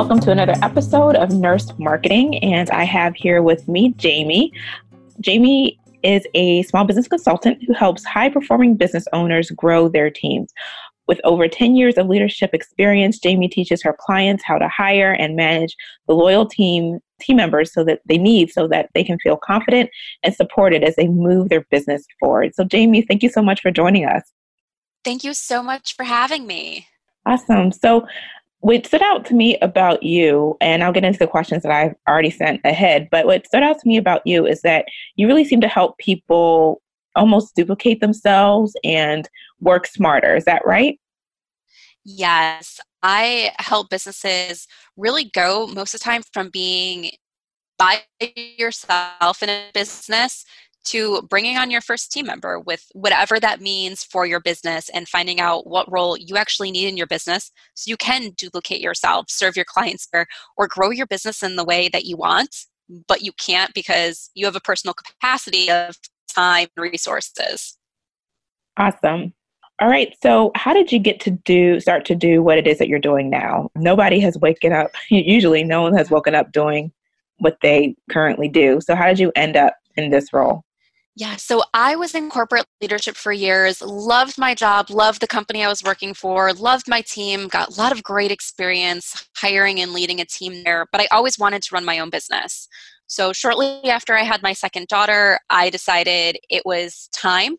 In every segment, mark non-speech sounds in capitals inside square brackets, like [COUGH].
Welcome to another episode of Nurse Marketing. And I have here with me Jamie. Jamie is a small business consultant who helps high performing business owners grow their teams. With over 10 years of leadership experience, Jamie teaches her clients how to hire and manage the loyal team team members so that they need so that they can feel confident and supported as they move their business forward. So Jamie, thank you so much for joining us. Thank you so much for having me. Awesome. So what stood out to me about you, and I'll get into the questions that I've already sent ahead, but what stood out to me about you is that you really seem to help people almost duplicate themselves and work smarter. Is that right? Yes. I help businesses really go most of the time from being by yourself in a business to bringing on your first team member with whatever that means for your business and finding out what role you actually need in your business so you can duplicate yourself, serve your clients better, or grow your business in the way that you want, but you can't because you have a personal capacity of time and resources. Awesome. All right. So, how did you get to do start to do what it is that you're doing now? Nobody has woken up. [LAUGHS] Usually, no one has woken up doing what they currently do. So, how did you end up in this role? Yeah, so I was in corporate leadership for years, loved my job, loved the company I was working for, loved my team, got a lot of great experience hiring and leading a team there, but I always wanted to run my own business. So, shortly after I had my second daughter, I decided it was time.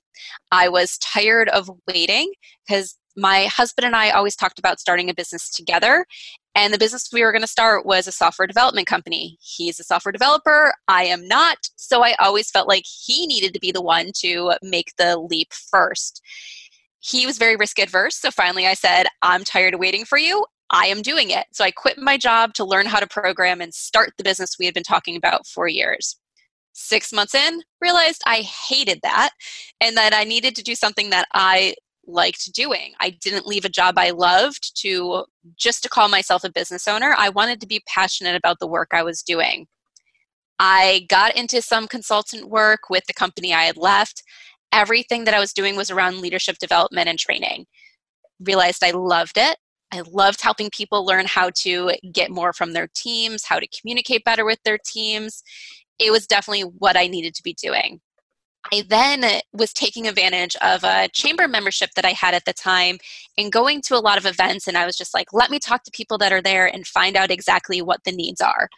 I was tired of waiting because my husband and I always talked about starting a business together. And the business we were going to start was a software development company. He's a software developer. I am not. So I always felt like he needed to be the one to make the leap first. He was very risk adverse. So finally I said, I'm tired of waiting for you. I am doing it. So I quit my job to learn how to program and start the business we had been talking about for years. Six months in, realized I hated that and that I needed to do something that I liked doing. I didn't leave a job I loved to just to call myself a business owner. I wanted to be passionate about the work I was doing. I got into some consultant work with the company I had left. Everything that I was doing was around leadership development and training. Realized I loved it. I loved helping people learn how to get more from their teams, how to communicate better with their teams. It was definitely what I needed to be doing. I then was taking advantage of a chamber membership that I had at the time and going to a lot of events. And I was just like, let me talk to people that are there and find out exactly what the needs are.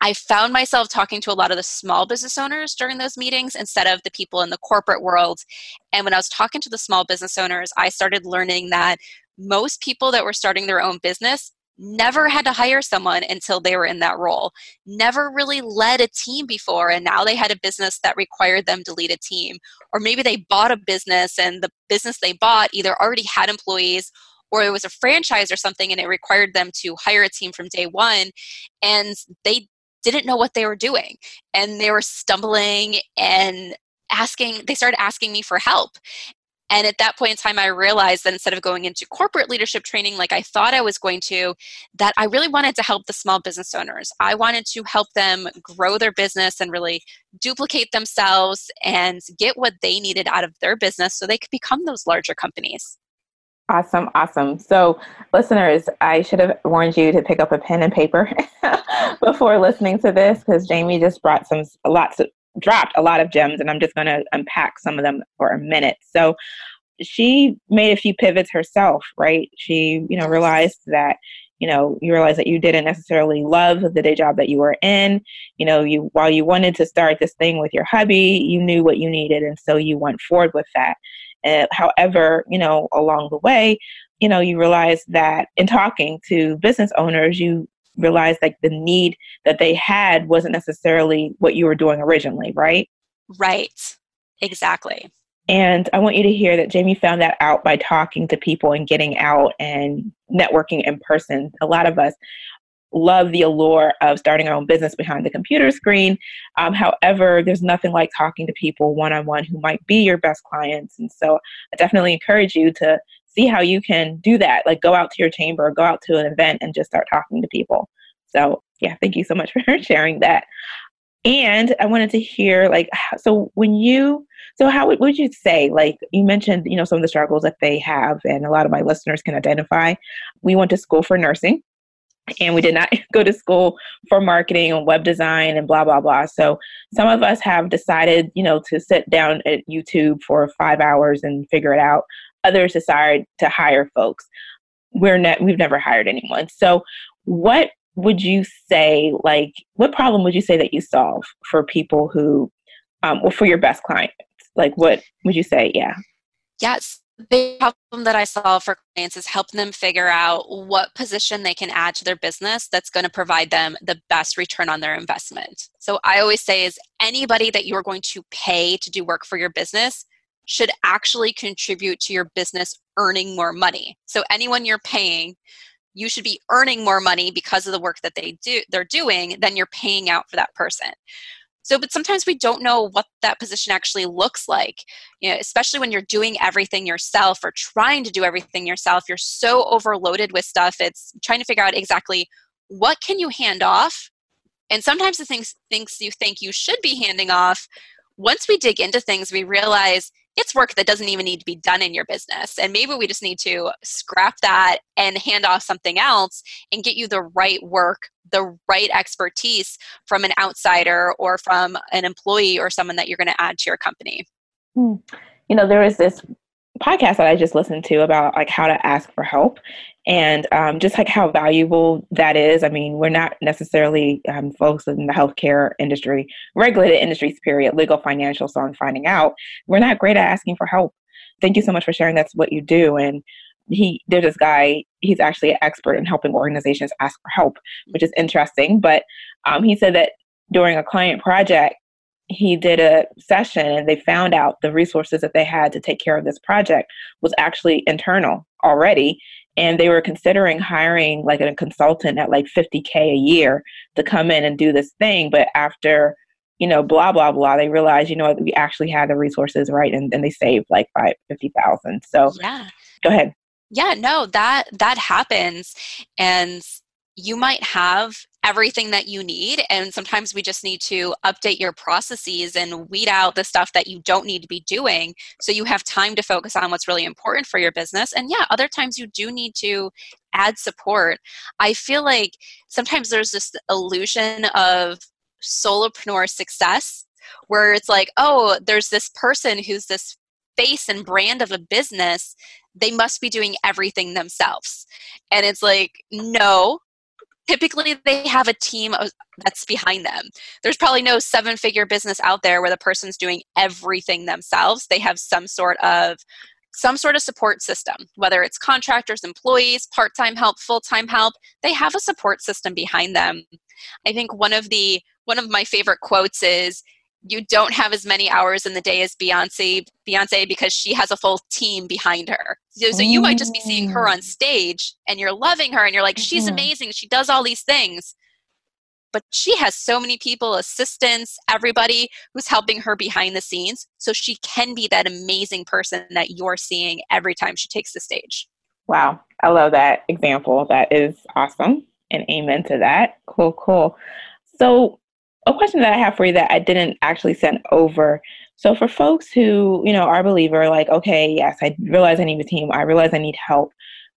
I found myself talking to a lot of the small business owners during those meetings instead of the people in the corporate world. And when I was talking to the small business owners, I started learning that most people that were starting their own business never had to hire someone until they were in that role, never really led a team before, and now they had a business that required them to lead a team. Or maybe they bought a business and the business they bought either already had employees or it was a franchise or something and it required them to hire a team from day one and they didn't know what they were doing. And they were stumbling and asking they started asking me for help and at that point in time, I realized that instead of going into corporate leadership training like I thought I was going to, that I really wanted to help the small business owners. I wanted to help them grow their business and really duplicate themselves and get what they needed out of their business so they could become those larger companies. Awesome, awesome. So, listeners, I should have warned you to pick up a pen and paper [LAUGHS] before listening to this because Jamie just brought some lots of dropped a lot of gems and I'm just going to unpack some of them for a minute. So she made a few pivots herself, right? She, you know, realized that, you know, you realize that you didn't necessarily love the day job that you were in. You know, you while you wanted to start this thing with your hubby, you knew what you needed and so you went forward with that. Uh, however, you know, along the way, you know, you realize that in talking to business owners, you realized like the need that they had wasn't necessarily what you were doing originally, right? Right. Exactly. And I want you to hear that Jamie found that out by talking to people and getting out and networking in person. A lot of us love the allure of starting our own business behind the computer screen. Um, however, there's nothing like talking to people one on one who might be your best clients. And so I definitely encourage you to see how you can do that. Like go out to your chamber, go out to an event and just start talking to people. So, yeah, thank you so much [LAUGHS] for sharing that. And I wanted to hear, like, so when you, so how would, would you say, like, you mentioned, you know, some of the struggles that they have, and a lot of my listeners can identify. We went to school for nursing. and we did not [LAUGHS] go to school for marketing and web design and blah blah blah so some of us have decided you know to sit down at youtube for five hours and figure it out others decide to hire folks we're ne- we've never hired anyone. So what would you say like what problem would you say that you solve for people who um, or for your best clients? Like what would you say? Yeah. Yes. The problem that I solve for clients is helping them figure out what position they can add to their business that's going to provide them the best return on their investment. So I always say is anybody that you're going to pay to do work for your business should actually contribute to your business earning more money. So anyone you're paying you should be earning more money because of the work that they do they're doing than you're paying out for that person so, but sometimes we don't know what that position actually looks like, you know, especially when you're doing everything yourself or trying to do everything yourself. You're so overloaded with stuff. It's trying to figure out exactly what can you hand off. And sometimes the things, things you think you should be handing off, once we dig into things, we realize it's work that doesn't even need to be done in your business. And maybe we just need to scrap that and hand off something else and get you the right work, the right expertise from an outsider or from an employee or someone that you're going to add to your company. Hmm. You know, there was this podcast that I just listened to about like how to ask for help and um, just like how valuable that is. I mean, we're not necessarily um, folks in the healthcare industry, regulated industries, period, legal, financial. So I'm finding out we're not great at asking for help. Thank you so much for sharing. That's what you do. And he, there's this guy. He's actually an expert in helping organizations ask for help, which is interesting. But um, he said that during a client project, he did a session and they found out the resources that they had to take care of this project was actually internal already and they were considering hiring like a consultant at like 50k a year to come in and do this thing. But after you know blah blah blah they realized you know we actually had the resources right and, and they saved like five fifty thousand. So yeah. go ahead. Yeah no that that happens. And you might have everything that you need and sometimes we just need to update your processes and weed out the stuff that you don't need to be doing so you have time to focus on what's really important for your business and yeah other times you do need to add support. I feel like sometimes there's this illusion of solopreneur success where it's like oh there's this person who's this face and brand of a business they must be doing everything themselves. And it's like no typically they have a team that's behind them. There's probably no seven figure business out there where the person's doing everything themselves. They have some sort of some sort of support system, whether it's contractors, employees, part-time help, full-time help, they have a support system behind them. I think one of the one of my favorite quotes is you don't have as many hours in the day as Beyonce Beyonce because she has a full team behind her. So, so you might just be seeing her on mm. stage and you're loving her and you're like she's mm-hmm. amazing, she does all these things. But she has so many people, assistants, everybody who's helping her behind the scenes so she can be that amazing person that you're seeing every time she takes the stage. Wow, I love that example. That is awesome. And amen to that. Cool, cool. So a question that I have for you that I didn't actually send over. So for folks who, you know, are believer, like, okay, yes, I realize I need a team, I realize I need help.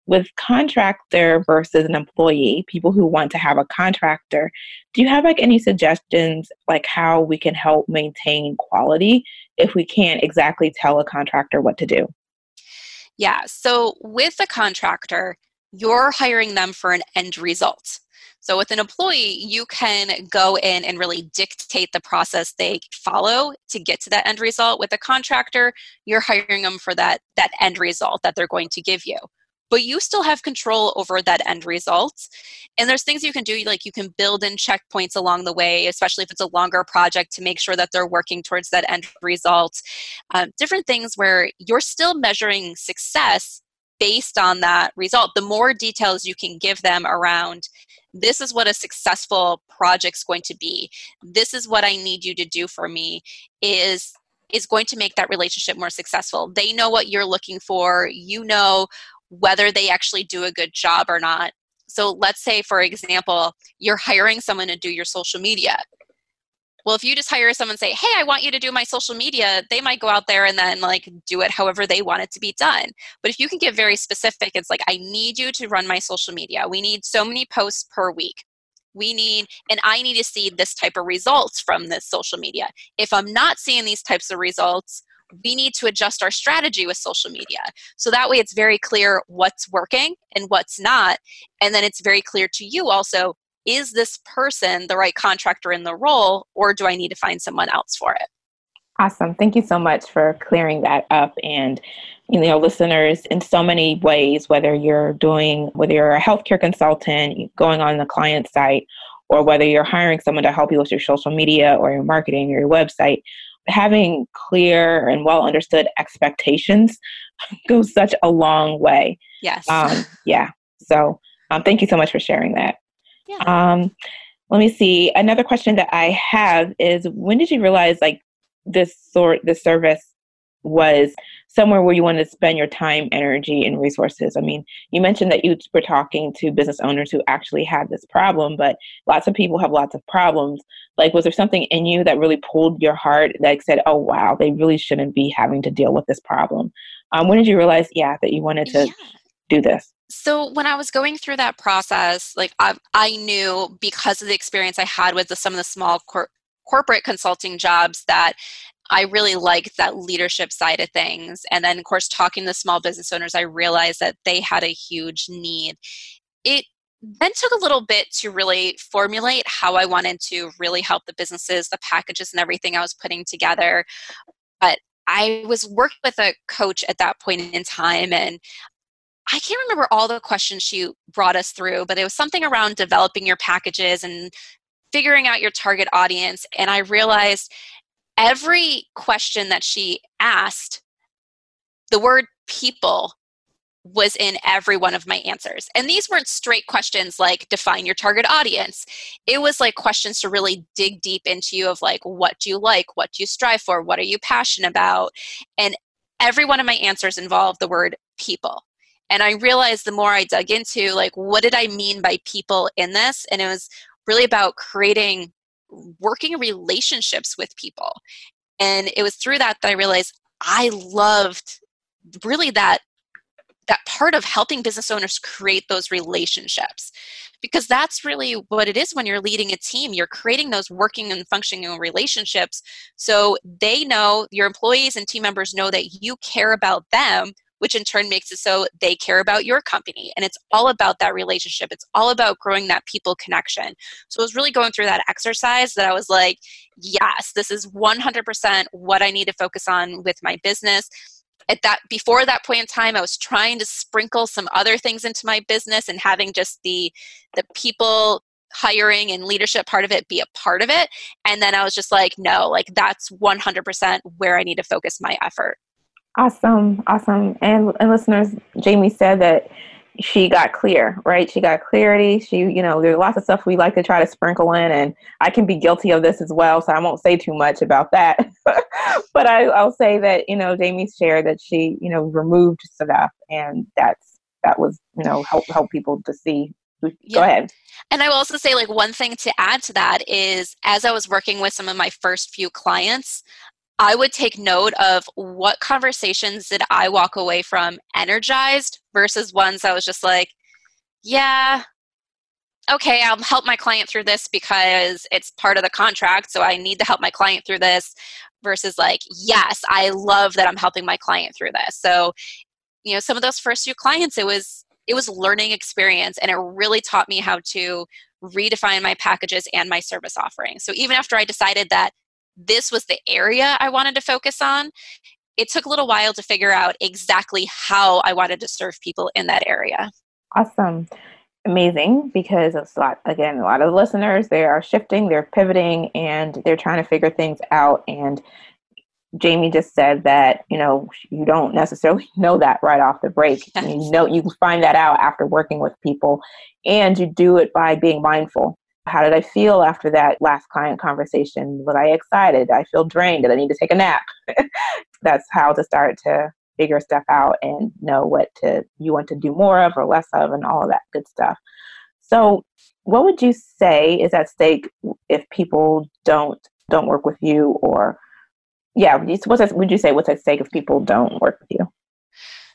With contractor versus an employee, people who want to have a contractor, do you have like any suggestions like how we can help maintain quality if we can't exactly tell a contractor what to do? Yeah, so with a contractor, you're hiring them for an end result. So with an employee, you can go in and really dictate the process they follow to get to that end result. With a contractor, you're hiring them for that that end result that they're going to give you. But you still have control over that end result. And there's things you can do, like you can build in checkpoints along the way, especially if it's a longer project, to make sure that they're working towards that end result. Um, different things where you're still measuring success based on that result. The more details you can give them around this is what a successful project's going to be. This is what i need you to do for me is is going to make that relationship more successful. They know what you're looking for. You know whether they actually do a good job or not. So let's say for example you're hiring someone to do your social media well if you just hire someone say hey i want you to do my social media they might go out there and then like do it however they want it to be done. But if you can get very specific it's like i need you to run my social media. We need so many posts per week. We need and i need to see this type of results from this social media. If i'm not seeing these types of results we need to adjust our strategy with social media. So that way it's very clear what's working and what's not and then it's very clear to you also is this person the right contractor in the role or do I need to find someone else for it? Awesome. Thank you so much for clearing that up and you know listeners in so many ways whether you're doing whether you're a healthcare consultant going on the client site or whether you're hiring someone to help you with your social media or your marketing or your website having clear and well understood expectations [LAUGHS] goes such a long way. Yes. Um, yeah. So um, thank you so much for sharing that. Yeah. Um, let me see. Another question that I have is when did you realize like this sort this service was somewhere where you wanted to spend your time, energy, and resources? I mean, you mentioned that you were talking to business owners who actually had this problem, but lots of people have lots of problems. Like, was there something in you that really pulled your heart that said, oh, wow, they really shouldn't be having to deal with this problem? Um, when did you realize, yeah, that you wanted to yeah. Do this? so when i was going through that process like i, I knew because of the experience i had with the, some of the small cor- corporate consulting jobs that i really liked that leadership side of things. And then of course talking to small business owners i realized that they had a huge need. It then took a little bit to really formulate how i wanted to really help the businesses the packages and everything i was putting together. But I was working with a coach at that point in time, and I can't remember all the questions she brought us through, but it was something around developing your packages and figuring out your target audience. And I realized every question that she asked, the word people was in every one of my answers. And these weren't straight questions like define your target audience. It was like questions to really dig deep into you of like what do you like, what do you strive for, what are you passionate about? And every one of my answers involved the word people and i realized the more i dug into like what did i mean by people in this? And it was really about creating working relationships with people. And it was through that that i realized i loved really that that part of helping business owners create those relationships. Because that's really what it is when you're leading a team. You're creating those working and functioning relationships so they know your employees and team members know that you care about them which in turn makes it so they care about your company. And it's all about that relationship. It's all about growing that people connection. So I was really going through that exercise that I was like, yes, this is 100% what I need to focus on with my business at that before that point in time i was trying to sprinkle some other things into my business and having just the the people hiring and leadership part of it be a part of it and then i was just like no like that's 100% where i need to focus my effort Awesome, awesome. And, and listeners, Jamie said that she got clear, right? She got clarity. She, you know, there's lots of stuff we like to try to sprinkle in, and I can be guilty of this as well. So I won't say too much about that. [LAUGHS] but I, I'll say that you know, Jamie shared that she, you know, removed stuff, and that's that was, you know, help help people to see. Go yeah. ahead. And I will also say, like, one thing to add to that is as I was working with some of my first few clients, I would take note of what conversations did I walk away from energized versus ones I was just like, yeah, okay, I'll help my client through this because it's part of the contract, so I need to help my client through this versus like, yes, I love that I'm helping my client through this. So, you know, some of those first few clients it was it was learning experience and it really taught me how to redefine my packages and my service offering. So even after I decided that this was the area I wanted to focus on, it took a little while to figure out exactly how I wanted to serve people in that area. Awesome. Amazing because it's a lot, again, a lot of the listeners, they are shifting, they're pivoting, and they're trying to figure things out. And Jamie just said that, you know, you don't necessarily [LAUGHS] know that right off the break. Yes. You [LAUGHS] know, you find that out after working with people, and you do it by being mindful how did I feel after that last client conversation? Was I excited? I feel drained? Did I need to take a nap? [LAUGHS] That's how to start to figure stuff out and know what to you want to do more of or less of and all of that good stuff. So what would you say is at stake if people don't don't work with you or yeah what's at, would you say what's at stake if people don't work with you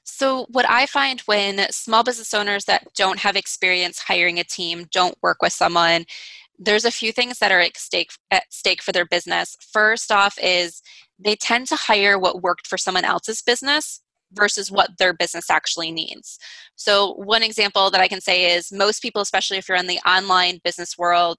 so, what I find when small business owners that don't have experience hiring a team don't work with someone, there's a few things that are at stake, at stake for their business. First off, is they tend to hire what worked for someone else's business versus what their business actually needs. So, one example that I can say is most people, especially if you're in the online business world,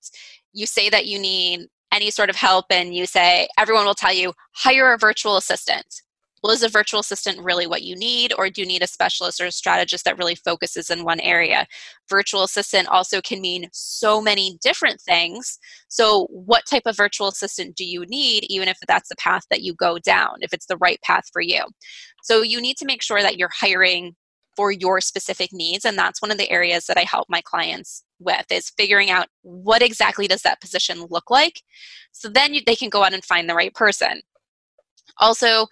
you say that you need any sort of help and you say, everyone will tell you, hire a virtual assistant well, is a virtual assistant really what you need, or do you need a specialist or a strategist that really focuses in one area? Virtual assistant also can mean so many different things. So, what type of virtual assistant do you need, even if that's the path that you go down, if it's the right path for you? So, you need to make sure that you're hiring for your specific needs and that's one of the areas that i help my clients with is figuring out what exactly does that position look like so then you, they can go out and find the right person also,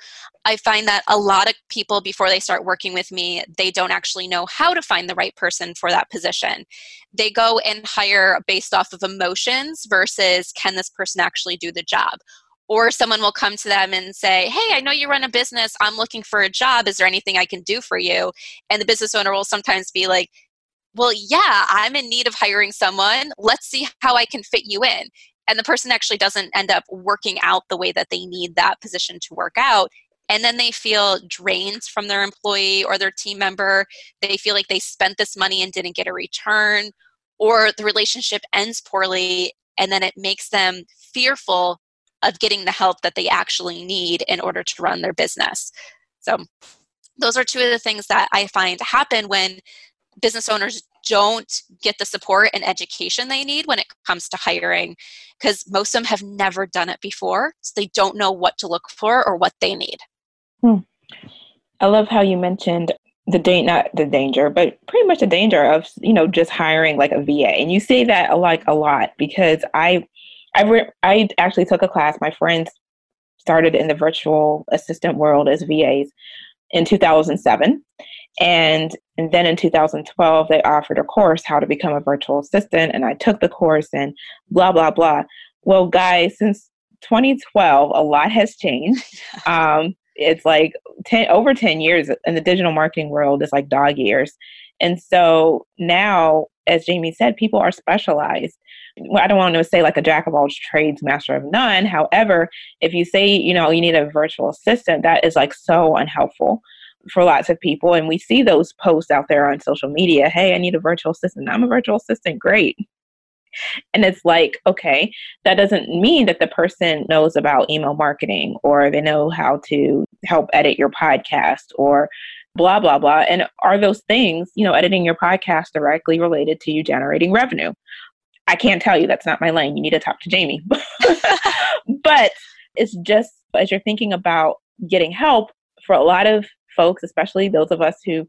I find that a lot of people, before they start working with me, they don't actually know how to find the right person for that position. They go and hire based off of emotions versus can this person actually do the job? Or someone will come to them and say, Hey, I know you run a business. I'm looking for a job. Is there anything I can do for you? And the business owner will sometimes be like, well, yeah, I'm in need of hiring someone. Let's see how I can fit you in and the person actually doesn't end up working out the way that they need that position to work out and then they feel drained from their employee or their team member they feel like they spent this money and didn't get a return or the relationship ends poorly and then it makes them fearful of getting the help that they actually need in order to run their business. So those are two of the things that i find happen when business owners don't get the support and education they need when it comes to hiring because most of them have never done it before so they don't know what to look for or what they need hmm. i love how you mentioned the da- not the danger but pretty much the danger of you know just hiring like a va and you say that like a lot because i i, re- I actually took a class my friends started in the virtual assistant world as vas in 2007 and, and then in 2012, they offered a course, How to Become a Virtual Assistant. And I took the course and blah, blah, blah. Well, guys, since 2012, a lot has changed. [LAUGHS] Um, it's like 10, over 10 years in the digital marketing world is like dog years. And so now, as Jamie said, people are specialized. Well, I don't want to say like a jack of all trades, master of none. However, if you say, you know, you need a virtual assistant, that is like so unhelpful for lots of people. And we see those posts out there on social media hey, I need a virtual assistant. I'm a virtual assistant. Great. And it's like, okay, that doesn't mean that the person knows about email marketing or they know how to help edit your podcast or blah, blah, blah. And are those things, you know, editing your podcast directly related to you generating revenue? I can't tell you. That's not my lane. You need to talk to Jamie. [LAUGHS] but it's just as you're thinking about getting help for a lot of folks, especially those of us who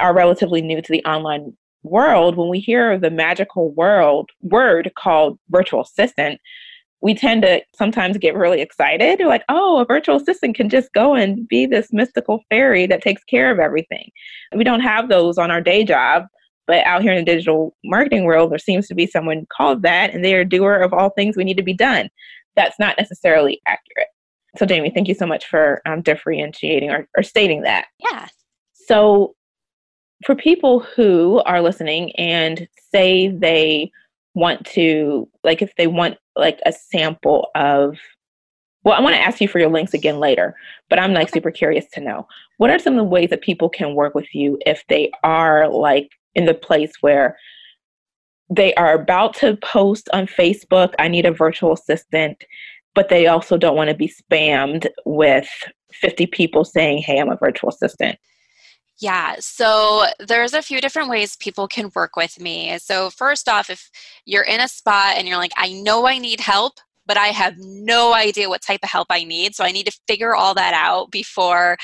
are relatively new to the online world, when we hear the magical world word called virtual assistant, we tend to sometimes get really excited. We're like, oh, a virtual assistant can just go and be this mystical fairy that takes care of everything. We don't have those on our day job, but out here in the digital marketing world, there seems to be someone called that, and they are doer of all things we need to be done. That's not necessarily accurate. So, Jamie, thank you so much for um, differentiating or, or stating that. Yeah. So, for people who are listening and say they want to, like, if they want like a sample of, well, I want to ask you for your links again later, but I'm like super curious to know what are some of the ways that people can work with you if they are like in the place where they are about to post on Facebook, I need a virtual assistant, but they also don't want to be spammed with 50 people saying, Hey, I'm a virtual assistant. Yeah, so there's a few different ways people can work with me. So, first off, if you're in a spot and you're like, I know I need help, but I have no idea what type of help I need, so I need to figure all that out before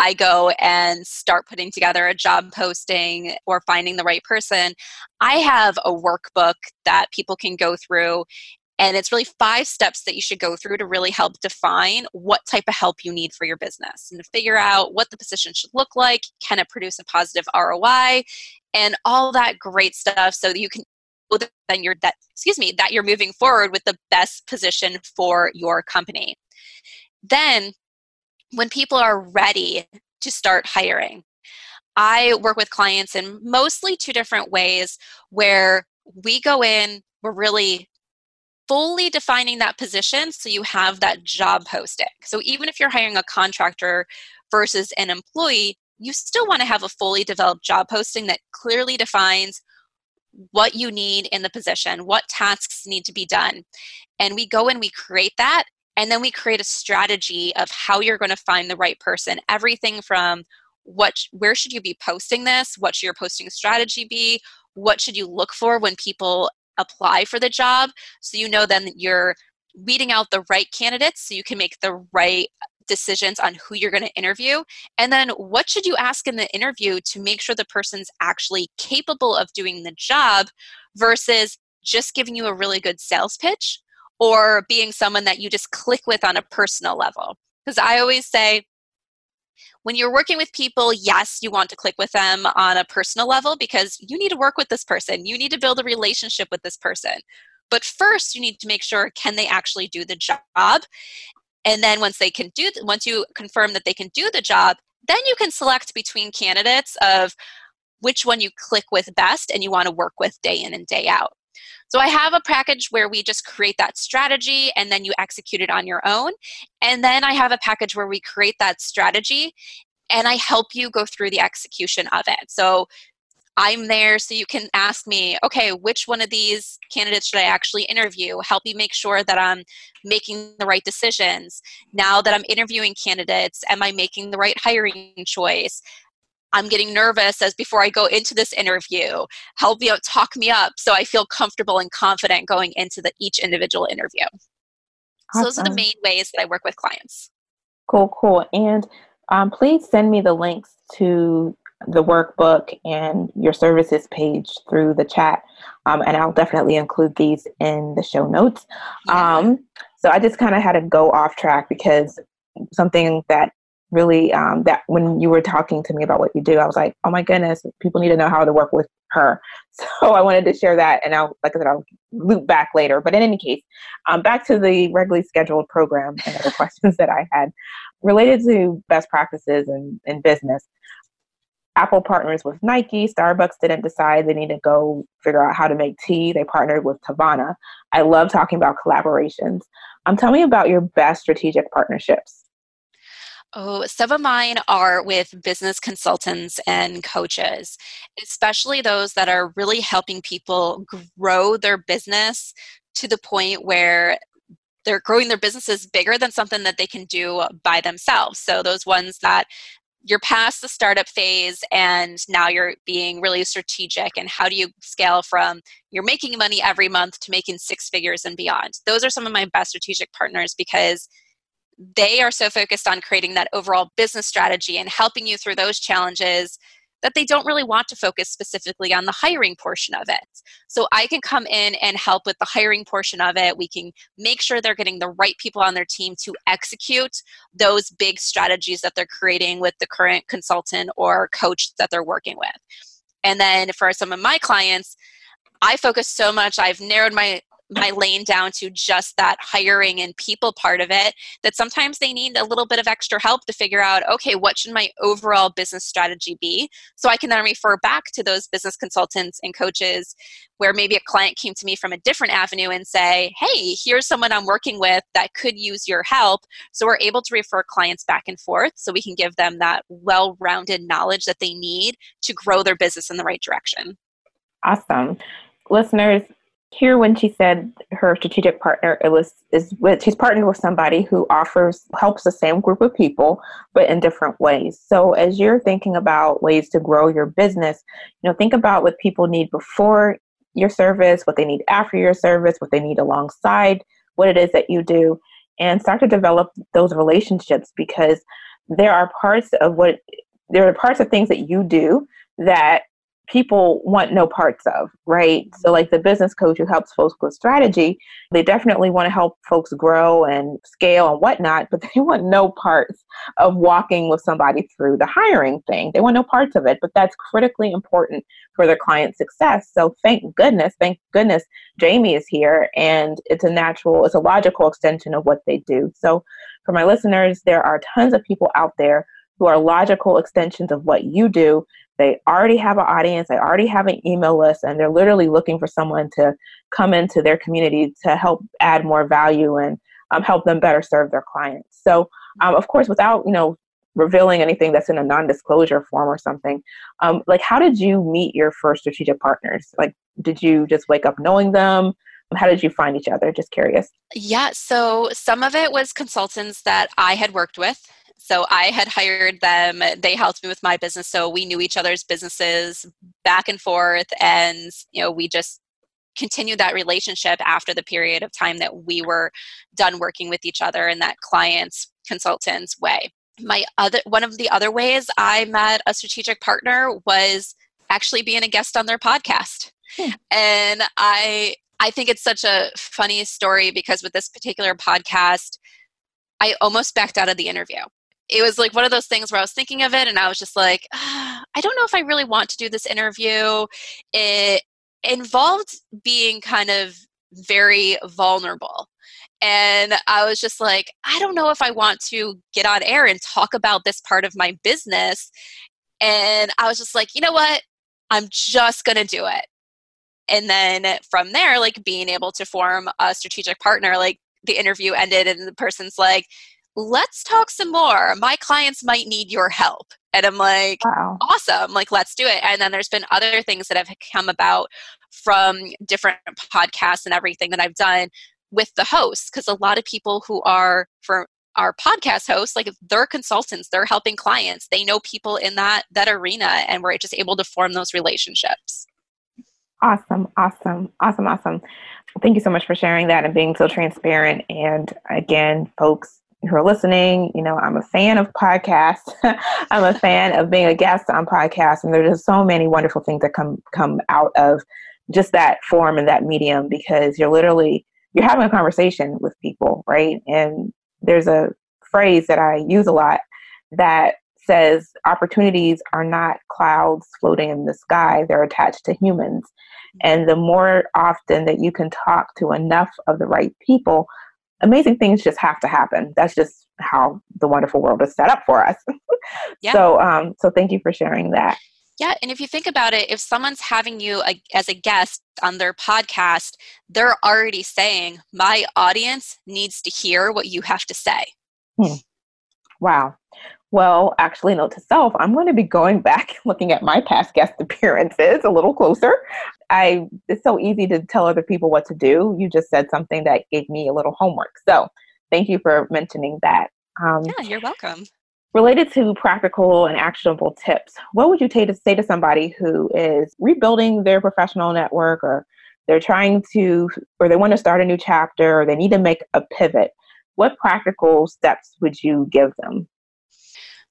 I go and start putting together a job posting or finding the right person, I have a workbook that people can go through and it's really five steps that you should go through to really help define what type of help you need for your business and to figure out what the position should look like. Can it produce a positive ROI? And all that great stuff so that you can then you're that excuse me that you're moving forward with the best position for your company then when people are ready to start hiring i work with clients in mostly two different ways where we go in we're really fully defining that position so you have that job posting so even if you're hiring a contractor versus an employee you still want to have a fully developed job posting that clearly defines what you need in the position, what tasks need to be done. And we go and we create that, and then we create a strategy of how you're going to find the right person. Everything from what where should you be posting this? What should your posting strategy be? What should you look for when people apply for the job? So you know then you're weeding out the right candidates so you can make the right decisions on who you're going to interview and then what should you ask in the interview to make sure the person's actually capable of doing the job versus just giving you a really good sales pitch or being someone that you just click with on a personal level because i always say when you're working with people, yes, you want to click with them on a personal level because you need to work with this person. You need to build a relationship with this person. But first, you need to make sure can they actually do the job? and then once they can do once you confirm that they can do the job then you can select between candidates of which one you click with best and you want to work with day in and day out so I have a package where we just create that strategy and then you execute it on your own. And then I have a package where we create that strategy and I help you go through the execution of it. So I'm there so you can ask me, okay, which one of these candidates should I actually interview? Help me make sure that I'm making the right decisions. Now that I'm interviewing candidates, am I making the right hiring choice? I'm getting nervous as before I go into this interview. Help me out, talk me up so I feel comfortable and confident going into the each individual interview. Awesome. So those are the main ways that I work with clients. Cool, cool. And um, please send me the links to the workbook and your services page through the chat. Um, and I'll definitely include these in the show notes. Um, so I just kind of had to go off track because something that really um, that when you were talking to me about what you do, I was like, oh my goodness, people need to know how to work with her. [LAUGHS] So I wanted to share that, and I'll like I said, I'll loop back later. But in any case, um, back to the regularly scheduled program and other [LAUGHS] questions that I had related to best practices in, in business. Apple partners with Nike. Starbucks didn't decide they need to go figure out how to make tea. They partnered with Teavana. I love talking about collaborations. Um, tell me about your best strategic partnerships. Oh, some of mine are with business consultants and coaches, especially those that are really helping people grow their business to the point where they're growing their businesses bigger than something that they can do by themselves. So, those ones that you're past the startup phase and now you're being really strategic and how do you scale from you're making money every month to making six figures and beyond those are some of my best strategic partners because they are so focused on creating that overall business strategy and helping you through those challenges that they don't really want to focus specifically on the hiring portion of it. So I can come in and help with the hiring portion of it. We can make sure they're getting the right people on their team to execute those big strategies that they're creating with the current consultant or coach that they're working with. And then for some of my clients, I focus so much, I've narrowed my my lane down to just that hiring and people part of it that sometimes they need a little bit of extra help to figure out okay what should my overall business strategy be? So i can then refer back to those business consultants and coaches where maybe a client came to me from a different avenue and say hey here's someone i'm working with that could use your help. So we're able to refer clients back and forth so we can give them that well-rounded knowledge that they need to grow their business in the right direction. Awesome. Listeners here when she said her strategic partner it was is with she's partnered with somebody who offers helps the same group of people but in different ways. So as you're thinking about ways to grow your business you know think about what people need before your service what they need after your service what they need alongside what it is that you do and start to develop those relationships because there are parts of what there are parts of things that you do that people want no parts of, right? Mm-hmm. So, like the business coach who helps folks with strategy, they definitely want to help folks grow and scale and whatnot, but [LAUGHS] they want no parts of walking with somebody through the hiring thing. They want no parts of it, but that's critically important for their client success. So, thank goodness, thank goodness Jamie is here and it's a natural, it's a logical extension of what they do. So, for my listeners, there are tons of people out there who are logical extensions of what you do they already have an audience, they already have an email list, and they're literally looking for someone to come into their community to help add more value and um, help them better serve their clients. So, um, of course, without you know revealing anything that's in a non-disclosure form or something, um, like how did you meet your first strategic partners? Like, did you just wake up knowing them? How did you find each other? Just curious. Yeah, so some of it was consultants that I had worked with so I had hired them. They helped me with my business. So we knew each other's businesses back and forth. And, you know, we just continued that relationship after the period of time that we were done working with each other in that client's consultant's way. My other one of the other ways I met a strategic partner was actually being a guest on their podcast. Hmm. And I I think it's such a funny story because with this particular podcast, I almost backed out of the interview it was like one of those things where I was thinking of it and I was just like, [SIGHS] I don't know if I really want to do this interview. It involved being kind of very vulnerable. And I was just like, I don't know if I want to get on air and talk about this part of my business. And I was just like, you know what? I'm just going to do it. And then from there, like being able to form a strategic partner, like the interview ended and the person's like, let's talk some more. My clients might need your help. And I'm like, wow. awesome. Like, let's do it. And then there's been other things that have come about from different podcasts and everything that I've done with the hosts. Because a lot of people who are for our podcast hosts, like they're consultants, they're helping clients. They know people in that that arena, and we're just able to form those relationships. Awesome, awesome, awesome, awesome. Thank you so much for sharing that and being so transparent. And again, folks, who are listening, you know, I'm a fan of podcasts. [LAUGHS] I'm a fan of being a guest on podcasts, and there's just so many wonderful things that come come out of just that form and that medium because you're literally you're having a conversation with people, right? And there's a phrase that I use a lot that says opportunities are not clouds floating in the sky, they're attached to humans. And the more often that you can talk to enough of the right people, amazing things just have to happen. That's just how the wonderful world is set up for us. [LAUGHS] yeah. So, um, so thank you for sharing that. Yeah, and if you think about it, if someone's having you a, as a guest on their podcast, they're already saying, "My audience needs to hear what you have to say." Hmm. Wow. Well, actually, note to self, I'm going to be going back and [LAUGHS] looking at my past guest appearances a little closer. I it's so easy to tell other people what to do. You just said something that gave me a little homework. So, thank you for mentioning that. Um, yeah, you're welcome. Related to practical and actionable tips, what would you say to say to somebody who is rebuilding their professional network or they're trying to or they want to start a new chapter or they need to make a pivot? What practical steps would you give them?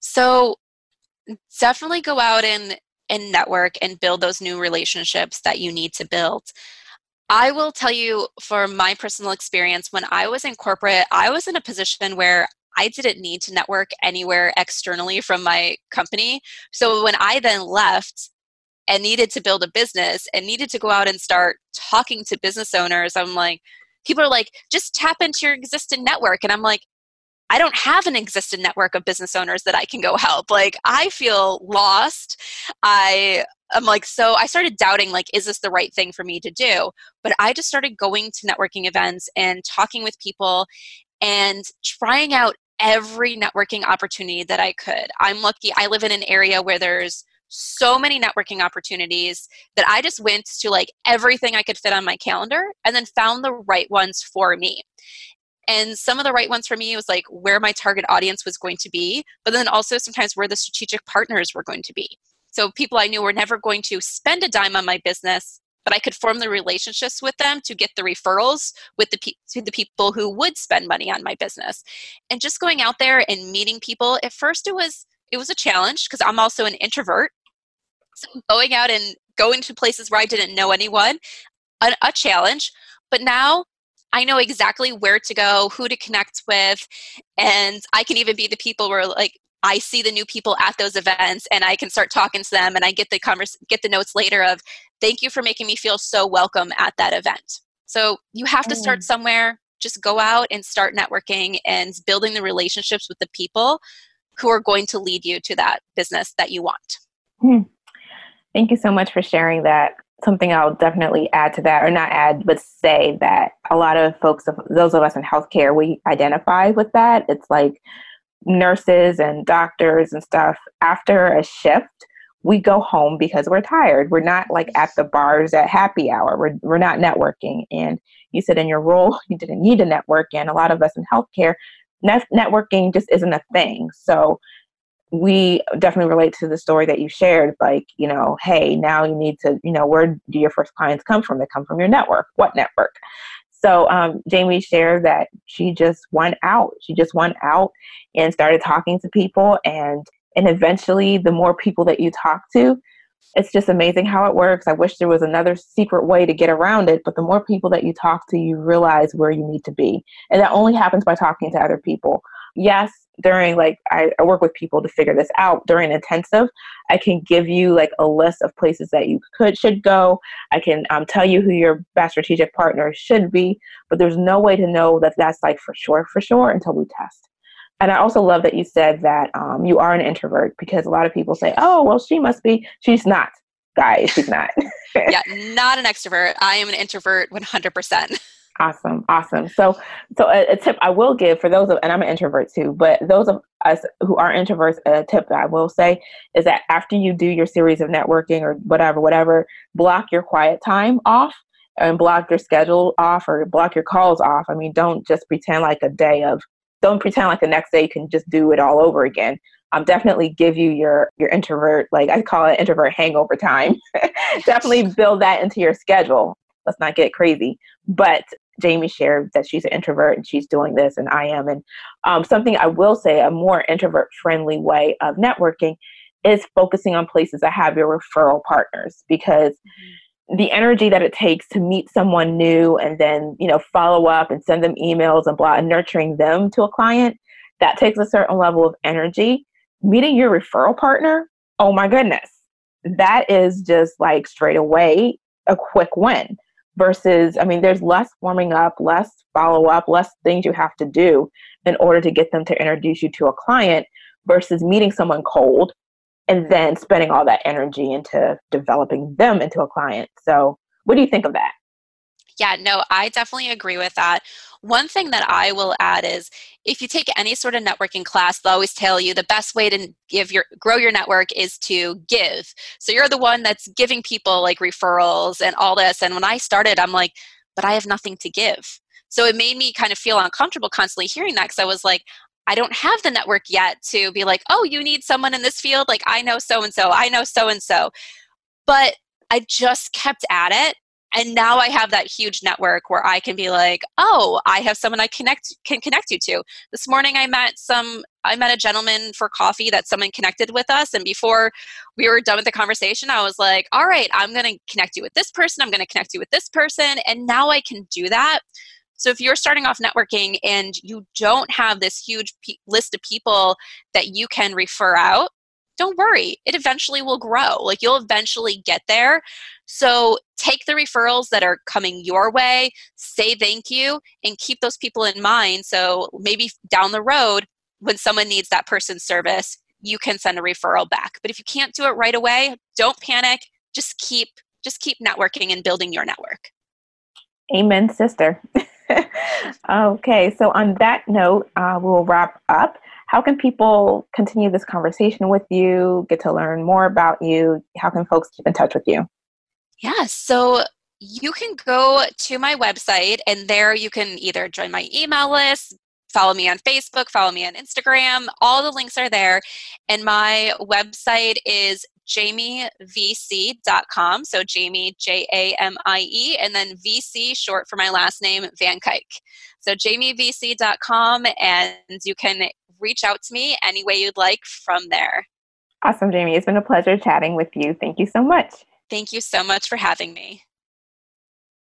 So definitely go out and and network and build those new relationships that you need to build. I will tell you from my personal experience when I was in corporate, I was in a position where I didn't need to network anywhere externally from my company. So when I then left and needed to build a business and needed to go out and start talking to business owners, I'm like, people are like, just tap into your existing network. And I'm like, I don't have an existing network of business owners that I can go help. Like I feel lost. I am like so I started doubting like is this the right thing for me to do? But I just started going to networking events and talking with people and trying out every networking opportunity that I could. I'm lucky I live in an area where there's so many networking opportunities that I just went to like everything I could fit on my calendar and then found the right ones for me. And some of the right ones for me was like where my target audience was going to be, but then also sometimes where the strategic partners were going to be. So people I knew were never going to spend a dime on my business, but I could form the relationships with them to get the referrals with the pe- to the people who would spend money on my business. And just going out there and meeting people, at first it was it was a challenge because I'm also an introvert. So going out and going to places where I didn't know anyone, a, a challenge. But now I know exactly where to go, who to connect with, and I can even be the people where like I see the new people at those events and I can start talking to them and I get the converse get the notes later of thank you for making me feel so welcome at that event. So you have to start mm. somewhere, just go out and start networking and building the relationships with the people who are going to lead you to that business that you want. Hmm. Thank you so much for sharing that. Something I'll definitely add to that, or not add, but say that a lot of folks, those of us in healthcare, we identify with that. It's like nurses and doctors and stuff after a shift we go home because we're tired. We're not like at the bars at happy hour. We're, we're not networking. And you said in your role, [LAUGHS] you didn't need to network. And a lot of us in healthcare, net- networking just isn't a thing. So we definitely relate to the story that you shared. Like, you know, hey, now you need to, you know, where do your first clients come from? They come from your network. What network? So um, Jamie shared that she just went out. She just went out and started talking to people and and eventually the more people that you talk to it's just amazing how it works i wish there was another secret way to get around it but the more people that you talk to you realize where you need to be and that only happens by talking to other people yes during like I, I, work with people to figure this out during intensive i can give you like a list of places that you could should go i can um, tell you who your best strategic partner should be but there's no way to know that that's like for sure for sure until we test and I also love that you said that um, you are an introvert because a lot of people say, oh, well, she must be. She's not, guys. She's not. [LAUGHS] yeah, not an extrovert. I am an introvert 100%. Awesome, awesome. So, so a, a, tip I will give for those of, and I'm an introvert too, but those of us who are introverts, a tip that I will say is that after you do your series of networking or whatever, whatever, block your quiet time off and block your schedule off or block your calls off. I mean, don't just pretend like a day of don't pretend like the next day you can just do it all over again. Um, definitely give you your your introvert like I call it introvert hangover time. [LAUGHS] definitely build that into your schedule. Let's not get crazy. But Jamie shared that she's an introvert and she's doing this, and I am. And um, something I will say, a more introvert friendly way of networking is focusing on places that have your referral partners because. Mm-hmm the energy that it takes to meet someone new and then you know follow up and send them emails and blah and nurturing them to a client that takes a certain level of energy meeting your referral partner oh my goodness that is just like straight away a quick win versus i mean there's less warming up less follow up less things you have to do in order to get them to introduce you to a client versus meeting someone cold and then spending all that energy into developing them into a client. So, what do you think of that? Yeah, no, I definitely agree with that. One thing that I will add is if you take any sort of networking class, they'll always tell you the best way to give your grow your network is to give. So you're the one that's giving people like referrals and all this. And when I started, I'm like, but I have nothing to give. So it made me kind of feel uncomfortable constantly hearing that because I was like, I don't have the network yet to be like, oh, you need someone in this field. Like, I know so and so, I know so and so. But I just kept at it. And now I have that huge network where I can be like, oh, I have someone I connect can connect you to. This morning I met some I met a gentleman for coffee that someone connected with us. And before we were done with the conversation, I was like, all right, I'm gonna connect you with this person, I'm gonna connect you with this person. And now I can do that so if you're starting off networking and you don't have this huge pe- list of people that you can refer out, don't worry. It eventually will grow. Like you'll eventually get there. So take the referrals that are coming your way, say thank you, and keep those people in mind. So maybe down the road, when someone needs that person's service, you can send a referral back. But if you can't do it right away, don't panic. Just keep just keep networking and building your network. Amen, sister. [LAUGHS] okay, so on that note, uh, we'll wrap up. How can people continue this conversation with you, get to learn more about you? How can folks keep in touch with you? Yeah, so you can go to my website, and there you can either join my email list, follow me on Facebook, follow me on Instagram. All the links are there. And my website is jamievc.com. So Jamie, J A M I E, and then VC, short for my last name, Van Kuyk. So jamievc.com, and you can reach out to me any way you'd like from there. Awesome, Jamie. It's been a pleasure chatting with you. Thank you so much. Thank you so much for having me.